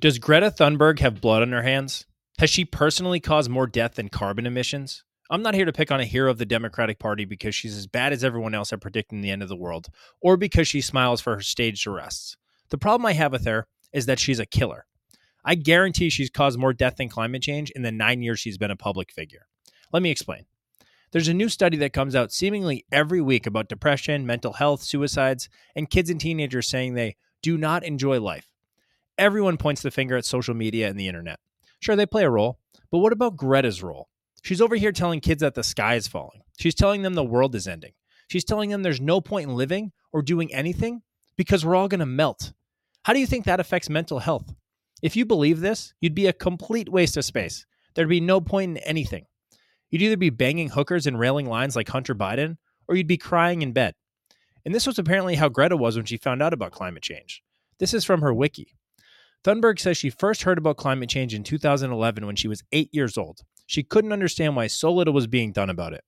Does Greta Thunberg have blood on her hands? Has she personally caused more death than carbon emissions? I'm not here to pick on a hero of the Democratic Party because she's as bad as everyone else at predicting the end of the world, or because she smiles for her staged arrests. The problem I have with her is that she's a killer. I guarantee she's caused more death than climate change in the nine years she's been a public figure. Let me explain. There's a new study that comes out seemingly every week about depression, mental health, suicides, and kids and teenagers saying they do not enjoy life everyone points the finger at social media and the internet. Sure, they play a role, but what about Greta's role? She's over here telling kids that the sky is falling. She's telling them the world is ending. She's telling them there's no point in living or doing anything because we're all going to melt. How do you think that affects mental health? If you believe this, you'd be a complete waste of space. There'd be no point in anything. You'd either be banging hookers and railing lines like Hunter Biden, or you'd be crying in bed. And this was apparently how Greta was when she found out about climate change. This is from her wiki. Thunberg says she first heard about climate change in 2011 when she was eight years old. She couldn't understand why so little was being done about it.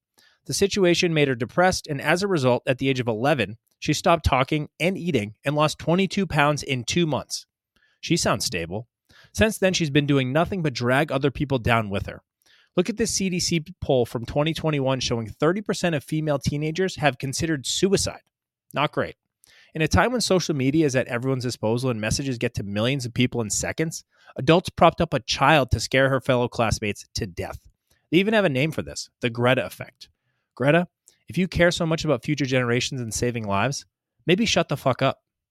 The situation made her depressed, and as a result, at the age of 11, she stopped talking and eating and lost 22 pounds in two months. She sounds stable. Since then, she's been doing nothing but drag other people down with her. Look at this CDC poll from 2021 showing 30% of female teenagers have considered suicide. Not great. In a time when social media is at everyone's disposal and messages get to millions of people in seconds, adults propped up a child to scare her fellow classmates to death. They even have a name for this the Greta effect. Greta, if you care so much about future generations and saving lives, maybe shut the fuck up.